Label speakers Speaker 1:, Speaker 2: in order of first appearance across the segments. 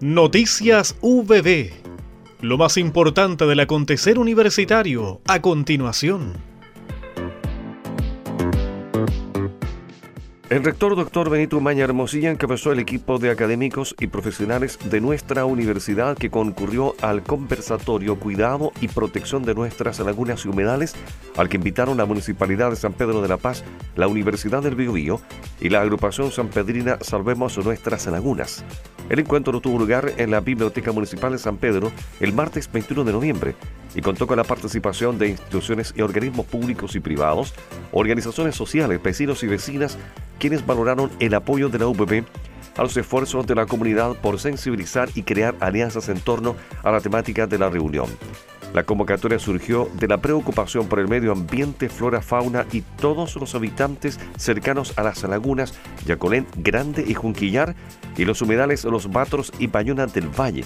Speaker 1: Noticias VB. Lo más importante del acontecer universitario a continuación.
Speaker 2: El rector doctor Benito Maña Hermosilla encabezó el equipo de académicos y profesionales de nuestra universidad que concurrió al conversatorio Cuidado y Protección de nuestras lagunas y humedales, al que invitaron la Municipalidad de San Pedro de la Paz, la Universidad del Biobío y la agrupación sanpedrina Salvemos Nuestras Lagunas. El encuentro tuvo lugar en la Biblioteca Municipal de San Pedro el martes 21 de noviembre y contó con la participación de instituciones y organismos públicos y privados, organizaciones sociales, vecinos y vecinas, quienes valoraron el apoyo de la UPP a los esfuerzos de la comunidad por sensibilizar y crear alianzas en torno a la temática de la reunión. La convocatoria surgió de la preocupación por el medio ambiente, flora, fauna y todos los habitantes cercanos a las lagunas Yacolén, Grande y Junquillar y los humedales Los Batros y Pañona del Valle.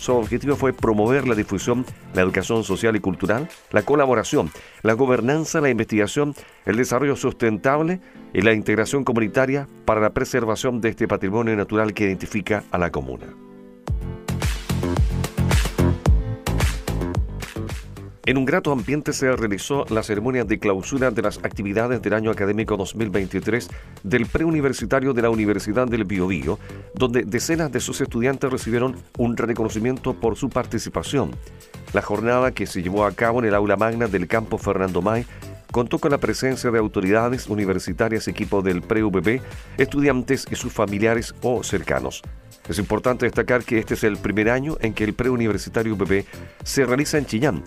Speaker 2: Su objetivo fue promover la difusión, la educación social y cultural, la colaboración, la gobernanza, la investigación, el desarrollo sustentable y la integración comunitaria para la preservación de este patrimonio natural que identifica a la comuna. En un grato ambiente se realizó la ceremonia de clausura de las actividades del año académico 2023 del preuniversitario de la Universidad del Biobío, donde decenas de sus estudiantes recibieron un reconocimiento por su participación. La jornada que se llevó a cabo en el aula magna del campo Fernando May contó con la presencia de autoridades universitarias, equipo del PreUBB, estudiantes y sus familiares o cercanos. Es importante destacar que este es el primer año en que el preuniversitario UBB se realiza en Chillán,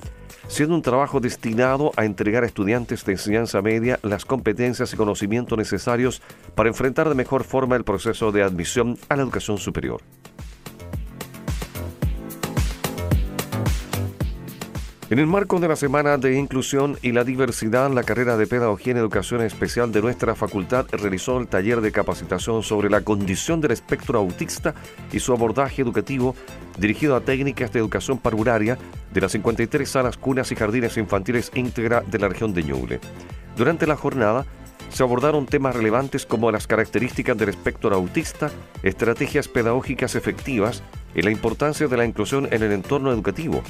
Speaker 2: siendo un trabajo destinado a entregar a estudiantes de enseñanza media las competencias y conocimientos necesarios para enfrentar de mejor forma el proceso de admisión a la educación superior. En el marco de la Semana de Inclusión y la Diversidad, la carrera de Pedagogía en Educación Especial de nuestra facultad realizó el taller de capacitación sobre la condición del espectro autista y su abordaje educativo dirigido a técnicas de educación parvularia de las 53 salas, cunas y jardines infantiles íntegra de la región de Ñuble. Durante la jornada, se abordaron temas relevantes como las características del espectro autista, estrategias pedagógicas efectivas y la importancia de la inclusión en el entorno educativo,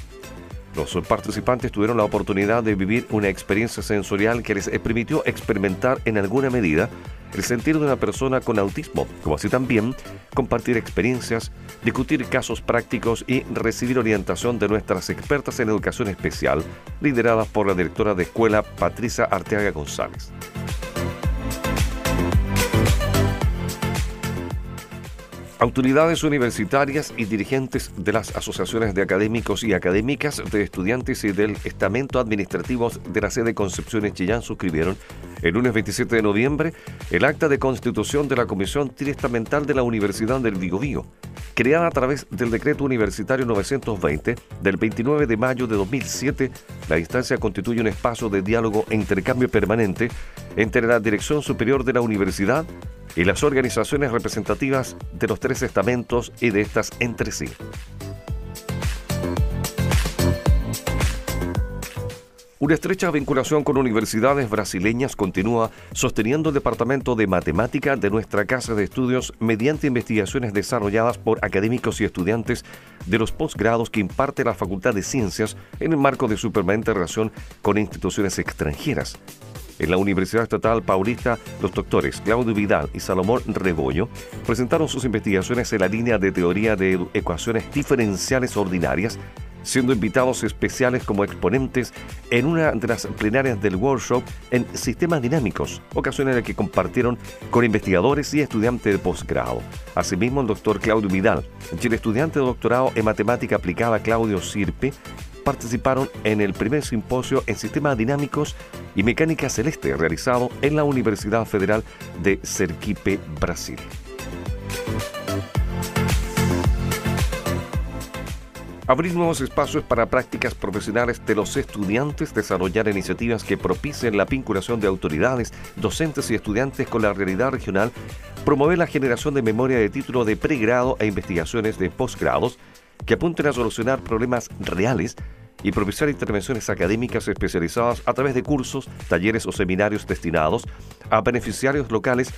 Speaker 2: los participantes tuvieron la oportunidad de vivir una experiencia sensorial que les permitió experimentar en alguna medida el sentir de una persona con autismo, como así también compartir experiencias, discutir casos prácticos y recibir orientación de nuestras expertas en educación especial, lideradas por la directora de escuela Patricia Arteaga González. Autoridades universitarias y dirigentes de las asociaciones de académicos y académicas, de estudiantes y del estamento administrativo de la sede Concepción en Chillán suscribieron el lunes 27 de noviembre el acta de constitución de la Comisión Triestamental de la Universidad del Biobío, creada a través del decreto universitario 920 del 29 de mayo de 2007. La instancia constituye un espacio de diálogo e intercambio permanente entre la Dirección Superior de la Universidad, y las organizaciones representativas de los tres estamentos y de estas entre sí. Una estrecha vinculación con universidades brasileñas continúa sosteniendo el Departamento de Matemática de nuestra Casa de Estudios mediante investigaciones desarrolladas por académicos y estudiantes de los posgrados que imparte la Facultad de Ciencias en el marco de su permanente relación con instituciones extranjeras. En la Universidad Estatal Paulista, los doctores Claudio Vidal y Salomón Rebollo presentaron sus investigaciones en la línea de teoría de ecuaciones diferenciales ordinarias, siendo invitados especiales como exponentes en una de las plenarias del workshop en sistemas dinámicos, ocasión en la que compartieron con investigadores y estudiantes de posgrado. Asimismo, el doctor Claudio Vidal y el estudiante de doctorado en matemática aplicada Claudio Sirpe participaron en el primer simposio en sistemas dinámicos y mecánica celeste realizado en la Universidad Federal de Sergipe, Brasil. Abrir nuevos espacios para prácticas profesionales de los estudiantes, desarrollar iniciativas que propicien la vinculación de autoridades, docentes y estudiantes con la realidad regional, promover la generación de memoria de título de pregrado e investigaciones de posgrados que apunten a solucionar problemas reales y propiciar intervenciones académicas especializadas a través de cursos, talleres o seminarios destinados a beneficiarios locales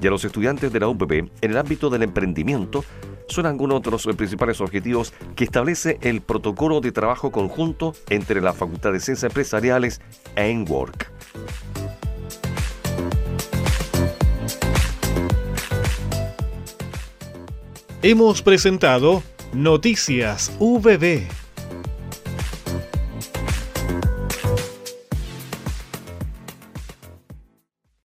Speaker 2: y a los estudiantes de la UPP en el ámbito del emprendimiento son algunos de los principales objetivos que establece el protocolo de trabajo conjunto entre la Facultad de Ciencias Empresariales e INWORK.
Speaker 1: Hemos presentado Noticias VB.